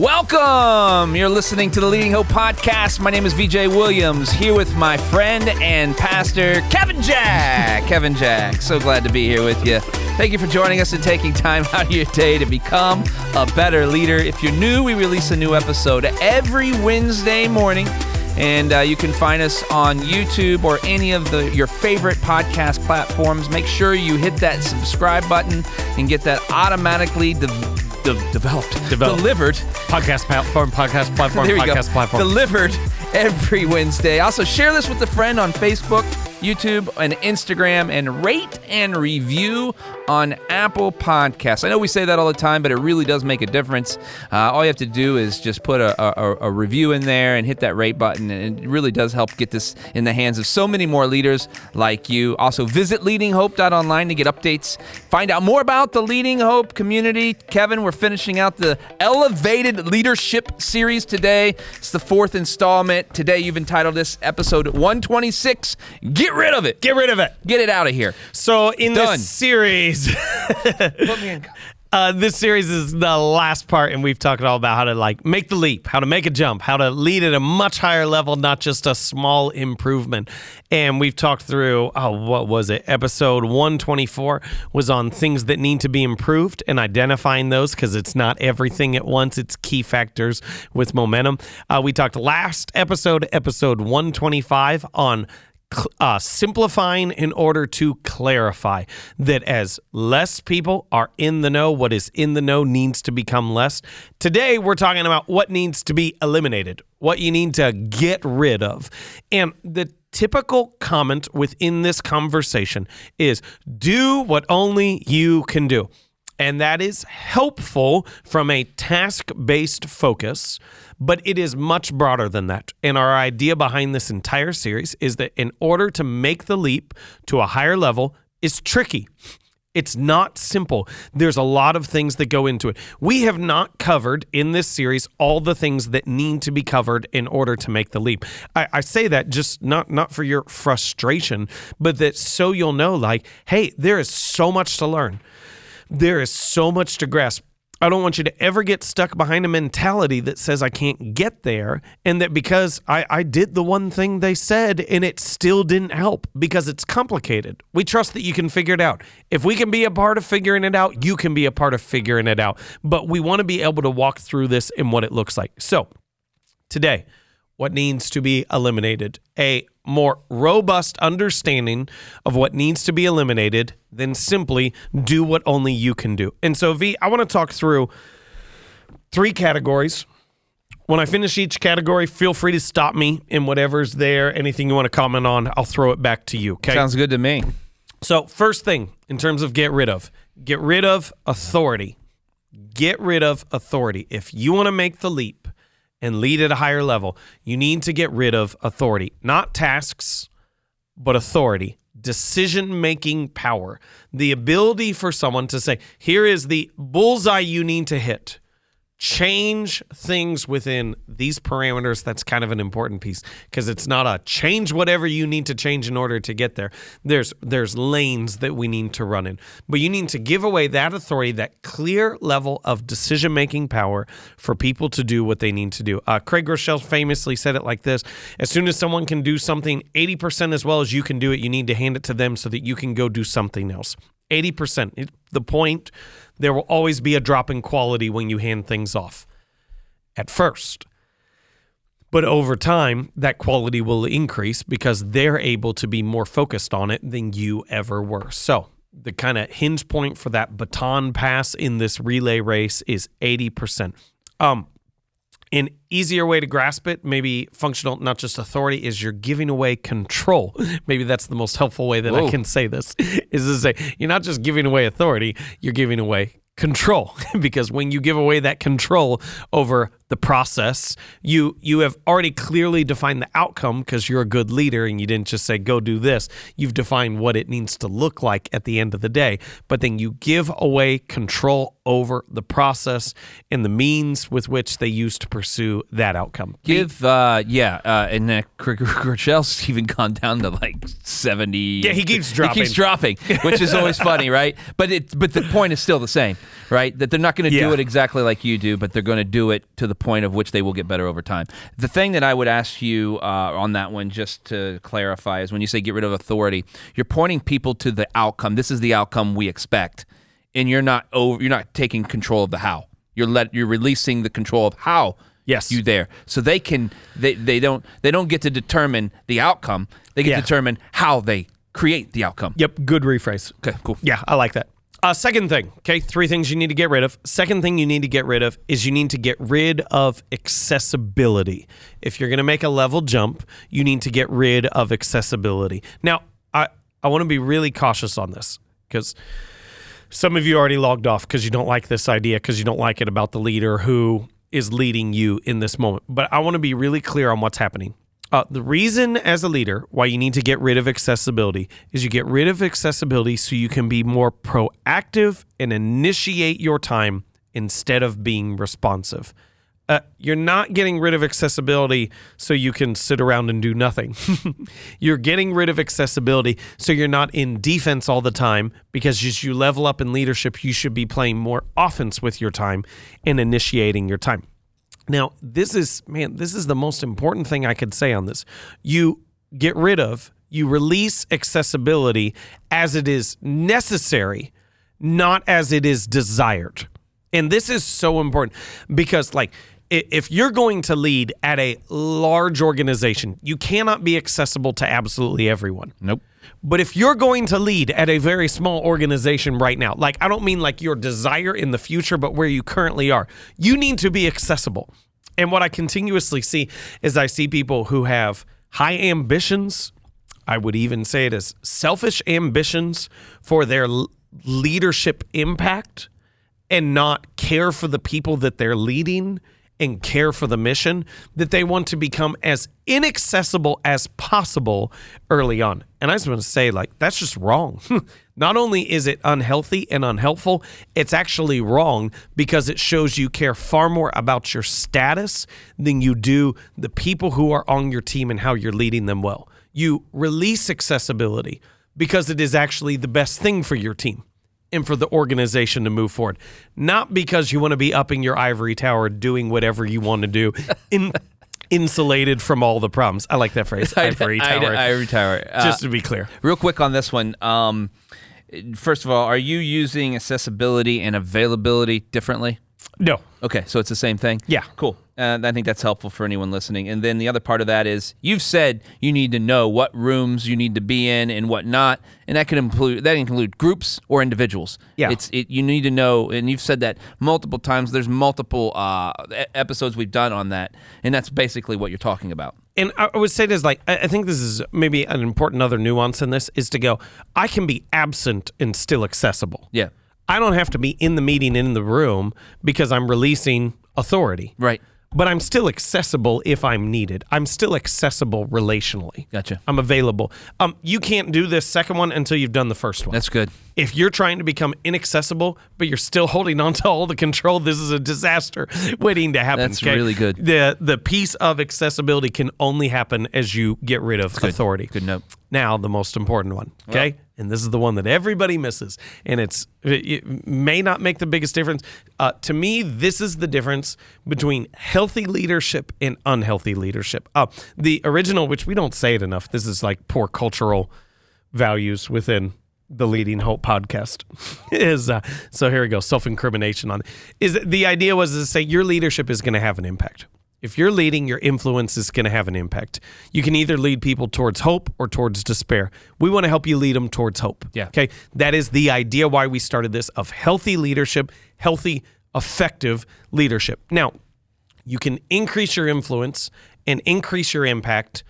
Welcome! You're listening to the Leading Hope Podcast. My name is VJ Williams, here with my friend and pastor, Kevin Jack. Kevin Jack, so glad to be here with you. Thank you for joining us and taking time out of your day to become a better leader. If you're new, we release a new episode every Wednesday morning. And uh, you can find us on YouTube or any of the your favorite podcast platforms. Make sure you hit that subscribe button and get that automatically de- de- developed, Developed. delivered podcast platform, podcast platform, podcast go. platform. Delivered every Wednesday. Also, share this with a friend on Facebook, YouTube, and Instagram, and rate and review on Apple Podcasts. I know we say that all the time, but it really does make a difference. Uh, all you have to do is just put a, a, a review in there and hit that rate button, and it really does help get this in the hands of so many more leaders like you. Also, visit leadinghope.online to get updates. Find out more about the Leading Hope community. Kevin, we're finishing out the Elevated Leadership series today. It's the fourth installment. Today, you've entitled this episode 126 Get Get rid of It. Get rid of it. Get it out of here. So in Done. this series, Put me in. uh, this series is the last part, and we've talked all about how to like make the leap, how to make a jump, how to lead at a much higher level, not just a small improvement. And we've talked through, oh, what was it? Episode 124 was on things that need to be improved and identifying those because it's not everything at once. It's key factors with momentum. Uh, we talked last episode, episode 125, on cl- uh, simplifying in order to clarify that as less people are in the know, what is in the know needs to become less. Today, we're talking about what needs to be eliminated, what you need to get rid of. And the typical comment within this conversation is do what only you can do. And that is helpful from a task based focus, but it is much broader than that. And our idea behind this entire series is that in order to make the leap to a higher level is tricky. It's not simple. There's a lot of things that go into it. We have not covered in this series all the things that need to be covered in order to make the leap. I, I say that just not not for your frustration, but that so you'll know, like, hey, there is so much to learn there is so much to grasp. I don't want you to ever get stuck behind a mentality that says I can't get there and that because I, I did the one thing they said and it still didn't help because it's complicated. We trust that you can figure it out. If we can be a part of figuring it out, you can be a part of figuring it out. But we want to be able to walk through this and what it looks like. So today, what needs to be eliminated? A more robust understanding of what needs to be eliminated than simply do what only you can do. And so, V, I want to talk through three categories. When I finish each category, feel free to stop me in whatever's there. Anything you want to comment on, I'll throw it back to you. Okay. Sounds good to me. So, first thing in terms of get rid of, get rid of authority. Get rid of authority. If you want to make the leap and lead at a higher level, you need to get rid of authority, not tasks, but authority, decision making power, the ability for someone to say, here is the bullseye you need to hit. Change things within these parameters. That's kind of an important piece because it's not a change whatever you need to change in order to get there. There's there's lanes that we need to run in, but you need to give away that authority, that clear level of decision making power for people to do what they need to do. Uh, Craig Groeschel famously said it like this: As soon as someone can do something 80% as well as you can do it, you need to hand it to them so that you can go do something else. 80%. The point, there will always be a drop in quality when you hand things off at first. But over time, that quality will increase because they're able to be more focused on it than you ever were. So, the kind of hinge point for that baton pass in this relay race is 80%. Um, an easier way to grasp it, maybe functional, not just authority, is you're giving away control. Maybe that's the most helpful way that I can say this is to say you're not just giving away authority, you're giving away control. because when you give away that control over the process. You you have already clearly defined the outcome because you're a good leader and you didn't just say go do this. You've defined what it needs to look like at the end of the day. But then you give away control over the process and the means with which they use to pursue that outcome. Give, uh, yeah, uh, and uh, Groeschel's even gone down to like seventy. Yeah, he keeps dropping. He keeps dropping, which is always funny, right? But it, but the point is still the same, right? That they're not going to Yeah. do it exactly like you do, but they're going to do it to the point of which they will get better over time. The thing that I would ask you uh, on that one, just to clarify, is when you say get rid of authority, you're pointing people to the outcome. This is the outcome we expect, and you're not over. You're not taking control of the how. You're let. You're releasing the control of how. Yes. you there, so they can. They they don't they don't get to determine the outcome. They get Yeah. to determine how they create the outcome. Yep, good rephrase. Okay, cool. Yeah, I like that. Uh, second thing, okay, three things you need to get rid of. Second thing you need to get rid of is you need to get rid of accessibility. If you're going to make a level jump, you need to get rid of accessibility. Now, I, I want to be really cautious on this because some of you already logged off because you don't like this idea because you don't like it about the leader who is leading you in this moment. But I want to be really clear on what's happening. Uh, the reason, as a leader, why you need to get rid of accessibility is you get rid of accessibility so you can be more proactive and initiate your time instead of being responsive. Uh, you're not getting rid of accessibility so you can sit around and do nothing. you're getting rid of accessibility so you're not in defense all the time because as you level up in leadership, you should be playing more offense with your time and initiating your time. Now, this is, man, this is the most important thing I could say on this. You get rid of, you release accessibility as it is necessary, not as it is desired. And this is so important because, like, if you're going to lead at a large organization, you cannot be accessible to absolutely everyone. Nope. But if you're going to lead at a very small organization right now, like I don't mean like your desire in the future, but where you currently are, you need to be accessible. And what I continuously see is I see people who have high ambitions. I would even say it as selfish ambitions for their leadership impact and not care for the people that they're leading and care for the mission, that they want to become as inaccessible as possible early on. And I just want to say, like, that's just wrong. Not only is it unhealthy and unhelpful, it's actually wrong because it shows you care far more about your status than you do the people who are on your team and how you're leading them well. You release accessibility because it is actually the best thing for your team and for the organization to move forward. Not because you want to be up in your ivory tower doing whatever you want to do, in, insulated from all the problems. I like that phrase, ivory tower. Ivory tower. Uh, just to be clear. Real quick on this one. Um, first of all, are you using accessibility and availability differently? No. Okay, so it's the same thing. Yeah. cool. Uh, I think that's helpful for anyone listening. And then the other part of that is you've said you need to know what rooms you need to be in and what not, and that can include that can include groups or individuals. Yeah. it's it. You need to know, and you've said that multiple times. There's multiple uh, episodes we've done on that, and that's basically what you're talking about. And I would say this like I think this is maybe an important other nuance in this is to go, I can be absent and still accessible. Yeah, I don't have to be in the meeting in the room because I'm releasing authority. right. But I'm still accessible if I'm needed. I'm still accessible relationally. Gotcha. I'm available. Um, you can't do this second one until you've done the first one. That's good. if you're trying to become inaccessible, but you're still holding on to all the control, this is a disaster waiting to happen. That's okay? really good. The the piece of accessibility can only happen as you get rid of authority. Good note. Now, the most important one, okay? And this is the one that everybody misses, and it's it, may not make the biggest difference. Uh, to me, this is the difference between healthy leadership and unhealthy leadership. Uh, the original, which we don't say it enough, this is like poor cultural values within the Leading Hope podcast. is uh, so here we go. Self incrimination on is the idea was to say your leadership is going to have an impact. If you're leading, your influence is going to have an impact. You can either lead people towards hope or towards despair. We want to help you lead them towards hope. Yeah. Okay. That is the idea why we started this of healthy leadership, healthy, effective leadership. Now, you can increase your influence and increase your impact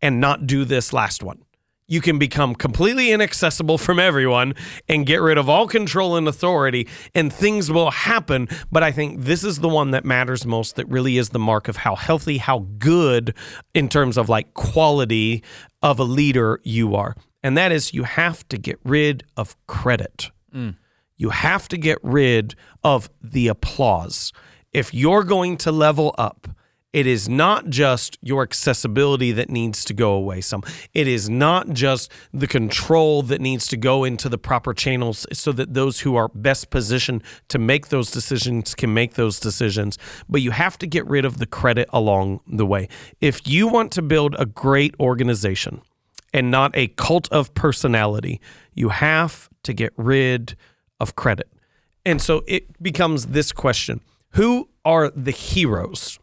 and not do this last one. You can become completely inaccessible from everyone and get rid of all control and authority, and things will happen. But I think this is the one that matters most, that really is the mark of how healthy, how good in terms of like quality of a leader you are. And that is you have to get rid of credit. Mm. You have to get rid of the applause. If you're going to level up, it is not just your accessibility that needs to go away some. It is not just the control that needs to go into the proper channels so that those who are best positioned to make those decisions can make those decisions. But you have to get rid of the credit along the way. If you want to build a great organization and not a cult of personality, you have to get rid of credit. And so it becomes this question Who are the heroes?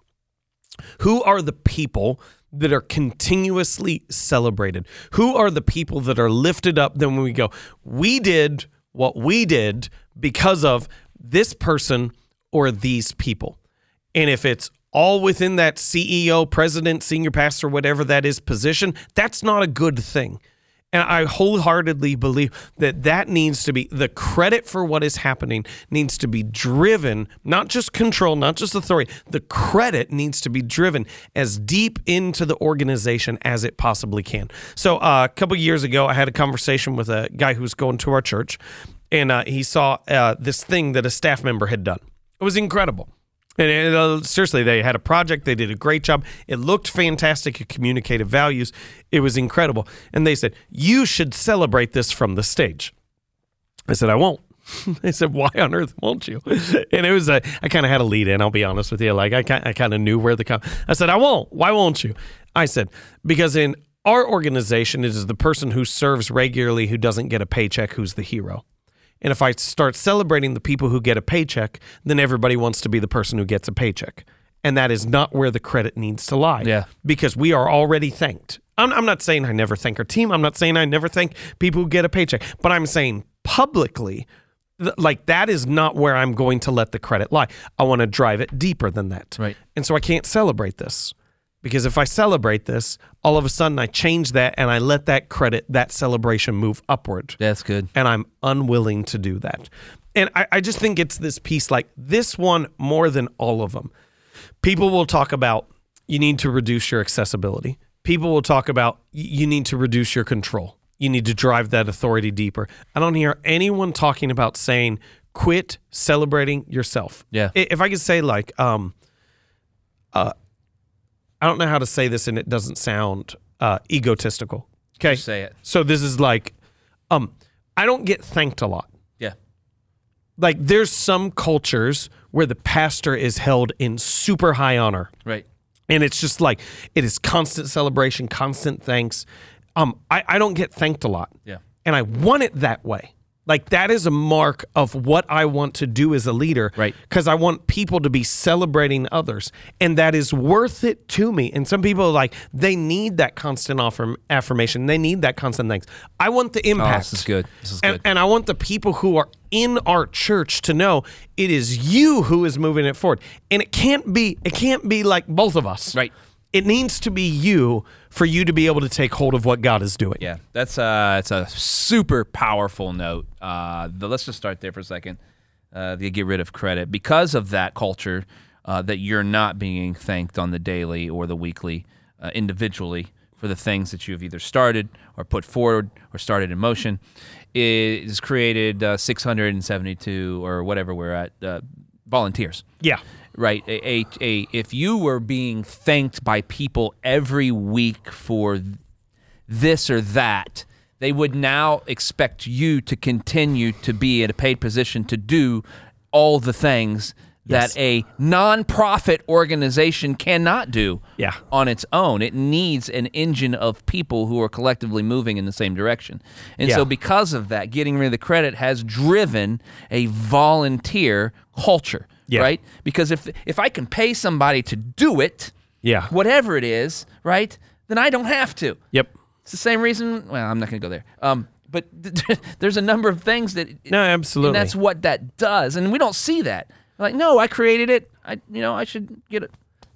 Who are the people that are continuously celebrated? Who are the people that are lifted up then when we go, we did what we did because of this person or these people? And if it's all within that CEO, president, senior pastor, whatever that is position, that's not a good thing. And I wholeheartedly believe that that needs to be the credit for what is happening needs to be driven, not just control, not just authority. The credit needs to be driven as deep into the organization as it possibly can. So uh, a couple years ago, I had a conversation with a guy who was going to our church, and uh, he saw uh, this thing that a staff member had done. It was incredible. And it, uh, seriously, they had a project. They did a great job. It looked fantastic. It communicated values. It was incredible. And they said, You should celebrate this from the stage. I said, I won't. they said, Why on earth won't you? And it was a, I kind of had a lead in, I'll be honest with you. Like, I, I kind of knew where the, com- I said, I won't. Why won't you? I said, Because in our organization, it is the person who serves regularly who doesn't get a paycheck who's the hero. And if I start celebrating the people who get a paycheck, then everybody wants to be the person who gets a paycheck. And that is not where the credit needs to lie. Yeah. Because we are already thanked. I'm, I'm not saying I never thank our team. I'm not saying I never thank people who get a paycheck. But I'm saying publicly, like that is not where I'm going to let the credit lie. I want to drive it deeper than that. Right. And so I can't celebrate this. Because if I celebrate this, all of a sudden I change that and I let that credit, that celebration move upward That's good. and I'm unwilling to do that. And I, I just think it's this piece like this one more than all of them. People will talk about you need to reduce your accessibility. People will talk about you need to reduce your control. You need to drive that authority deeper. I don't hear anyone talking about saying quit celebrating yourself. Yeah. If I could say like, um, uh, I don't know how to say this and it doesn't sound uh, egotistical. Okay. Say it. So this is like, um, I don't get thanked a lot. Yeah. Like there's some cultures where the pastor is held in super high honor. Right. And it's just like it is constant celebration, constant thanks. Um, I, I don't get thanked a lot. Yeah. And I want it that way. Like that is a mark of what I want to do as a leader. Right. Because I want people to be celebrating others. And that is worth it to me. And some people are like, they need that constant affirm- affirmation. They need that constant thanks. I want the Oh, impact. this is good. This is And, good. and I want the people who are in our church to know it is you who is moving it forward. And it can't be it can't be like both of us. Right. It needs to be you for you to be able to take hold of what God is doing. Yeah, that's uh, it's a super powerful note. Uh, the, let's just start there for a second. Uh, the get rid of credit because of that culture uh, that you're not being thanked on the daily or the weekly uh, individually for the things that you've either started or put forward or started in motion. It has created uh, 672 or whatever we're at uh, volunteers Yeah. Right a, a, a if you were being thanked by people every week for this or that they would now expect you to continue to be in a paid position to do all the things Yes. that a nonprofit organization cannot do Yeah. on its own. It needs an engine of people who are collectively moving in the same direction. And Yeah. so, because of that, getting rid of the credit has driven a volunteer culture, Yeah. right? Because if if I can pay somebody to do it, Yeah. whatever it is, right, then I don't have to. Yep. It's the same reason. Well, I'm not going to go there. Um, but there's a number of things that No, absolutely. and that's what that does, and we don't see that. Like, no, I created it. I, you know, I should get it.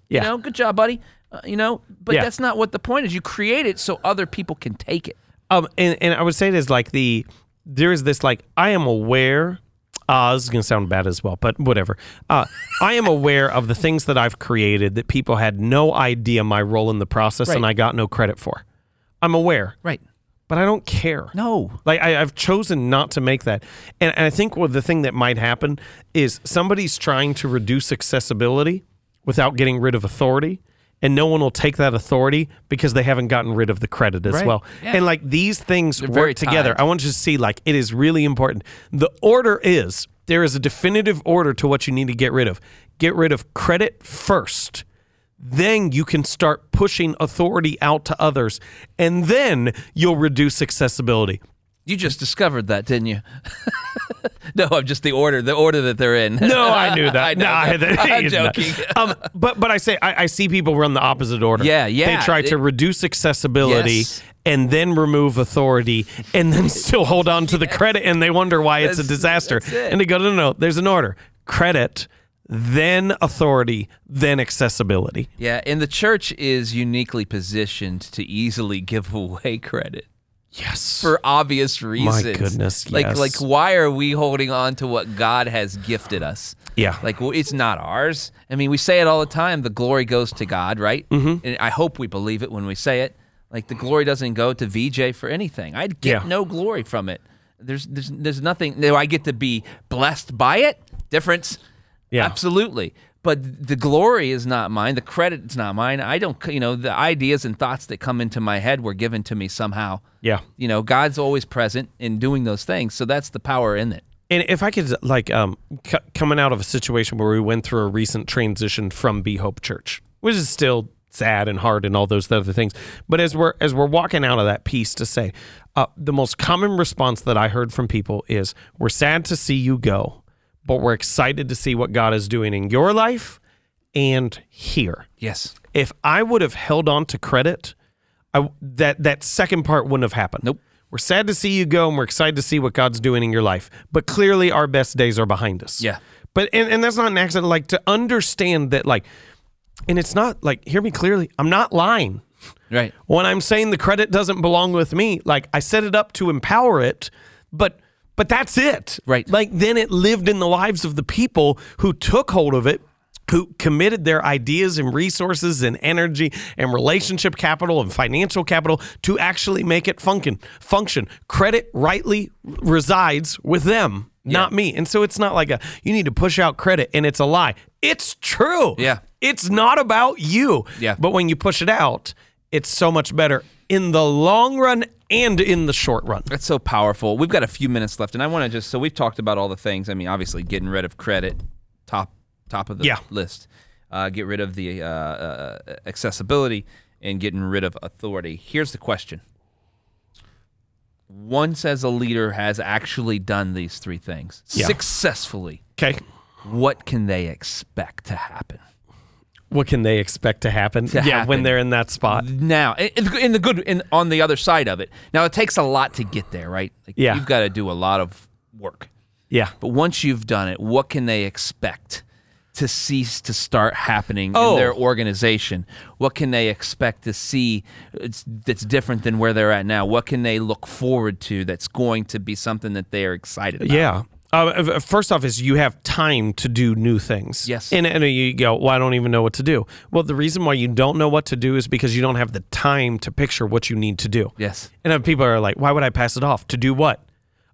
Yeah. You know, good job, buddy. Uh, you know, but Yeah. that's not what the point is. You create it so other people can take it. Um, and, and I would say it is like the there is this like I am aware. Uh, this is gonna sound bad as well, but whatever. Uh, I am aware of the things that I've created that people had no idea my role in the process, and I got no credit for. I'm aware, Right. but I don't care. No. Like I, I've chosen not to make that, and, and I think the thing that might happen is somebody's trying to reduce accessibility without getting rid of authority, and no one will take that authority because they haven't gotten rid of the credit as Right. well. Yeah. And like these things very work together. tied. I want you to see like it is really important. The order is there is a definitive order to what you need to get rid of. Get rid of credit first then you can start pushing authority out to others and then you'll reduce accessibility You just discovered that, didn't you? no, I'm just the order, the order that they're in. no i knew that I know. No, I- I'm he's joking. um, but but i say I, I see people run the opposite order Yeah, yeah. they try to It- reduce accessibility Yes. and then remove authority and then still hold on to the credit and they wonder why it's a disaster it. and they go no no no there's an order credit then authority then accessibility Yeah, and the church is uniquely positioned to easily give away credit yes for obvious reasons. My goodness, Like yes. like why are we holding on to what God has gifted us? Yeah. Like well, it's not ours. I mean, we say it all the time, the glory goes to God, right? Mm-hmm. And I hope we believe it when we say it. Like the glory doesn't go to VJ for anything. I'd get Yeah. no glory from it. There's there's there's nothing. Do I get to be blessed by it? Difference. Yeah. Absolutely. But the glory is not mine. The credit is not mine. I don't, you know, the ideas and thoughts that come into my head were given to me somehow. Yeah. You know, God's always present in doing those things. So that's the power in it. And if I could, like, um, c- coming out of a situation where we went through a recent transition from Be Hope Church, which is still sad and hard and all those other things, but as we're as we're walking out of that piece to say, uh, the most common response that I heard from people is, "We're sad to see you go, but we're excited to see what God is doing in your life and here." Yes. if I would have held on to credit, I, that that second part wouldn't have happened. Nope. We're sad to see you go, and we're excited to see what God's doing in your life. But clearly, our best days are behind us. Yeah. But and, and that's not an accident. Like to understand that, like, and it's not like hear me clearly. I'm not lying Right. when I'm saying the credit doesn't belong with me. Like I set it up to empower it, but but that's it. Right. Like then it lived in the lives of the people who took hold of it. Who committed their ideas and resources and energy and relationship capital and financial capital to actually make it function? Function. Credit rightly resides with them, not me. And so it's not like a you need to push out credit and it's a lie. It's true. Yeah. It's not about you. Yeah. But when you push it out, it's so much better in the long run and in the short run. That's so powerful. We've got a few minutes left, and I want to just so we've talked about all the things. I mean, obviously, getting rid of credit, top top of the Yeah. list. Uh, get rid of the uh, uh, accessibility and getting rid of authority. Here's the question: Once as a leader has actually done these three things Yeah. successfully, Okay. what can they expect to happen? What can they expect to happen? yeah, happen. when they're in that spot. now in, in the- good in on the other side of it now it takes a lot to get there right like Yeah. you've got to do a lot of work Yeah. but once you've done it what can they expect to cease to start happening Oh. in their organization what can they expect to see uh, that's different than where they're at now what can they look forward to that's going to be something that they are excited about Yeah. Uh, first off, is you have time to do new things. Yes. And, and you go, well, I don't even know what to do. Well, the reason why you don't know what to do is because you don't have the time to picture what you need to do. yes And people are like, why would I pass it off? To do what?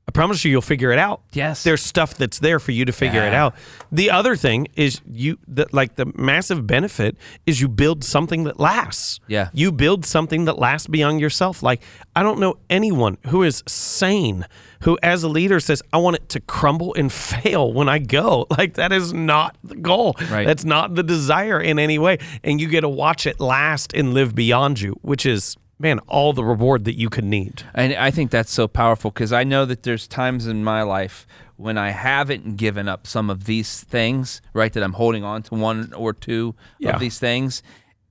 I promise you, you'll figure it out. Yes. There's stuff that's there for you to figure it out. The other thing is you, the, like the massive benefit is you build something that lasts. Yeah. You build something that lasts beyond yourself. Like, I don't know anyone who is sane who, as a leader, says, I want it to crumble and fail when I go. Like, that is not the goal. Right. That's not the desire in any way. And you get to watch it last and live beyond you, which is, man, all the reward that you could need. And I think that's so powerful because I know that there's times in my life when I haven't given up some of these things, right? That I'm holding on to one or two Yeah. of these things.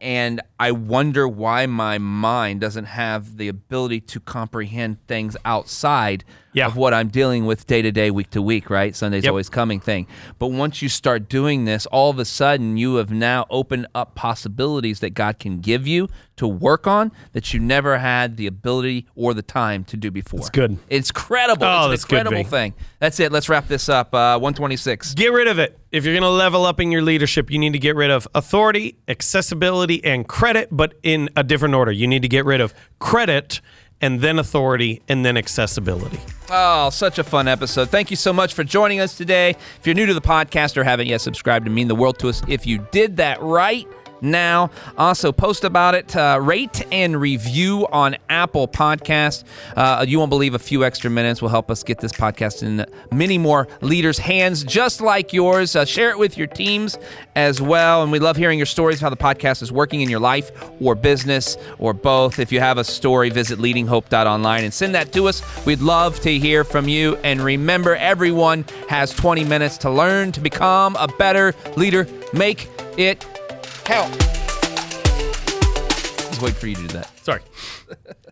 And I wonder why my mind doesn't have the ability to comprehend things outside Yeah. of what I'm dealing with day to day, week to week, right? Sunday's Yep. always coming thing. But once you start doing this, all of a sudden you have now opened up possibilities that God can give you to work on that you never had the ability or the time to do before. It's good. It's credible. Oh, it's that's an good, incredible V. thing. That's it. Let's wrap this up. Uh, 126. Get rid of it. If you're going to level up in your leadership, you need to get rid of authority, accessibility, and credit, but in a different order. You need to get rid of credit and then authority and then accessibility. Oh, such a fun episode. Thank you so much for joining us today. If you're new to the podcast or haven't yet subscribed, it mean the world to us if you did that right now. Also, post about it, uh, rate and review on Apple Podcast. Uh, you won't believe a few extra minutes will help us get this podcast in many more leaders' hands, just like yours. Uh, share it with your teams as well. And we love hearing your stories of how the podcast is working in your life or business or both. If you have a story, visit leadinghope.online and send that to us. We'd love to hear from you. And remember, everyone has 20 minutes to learn to become a better leader. Make it count. I was waiting for you to do that. Sorry.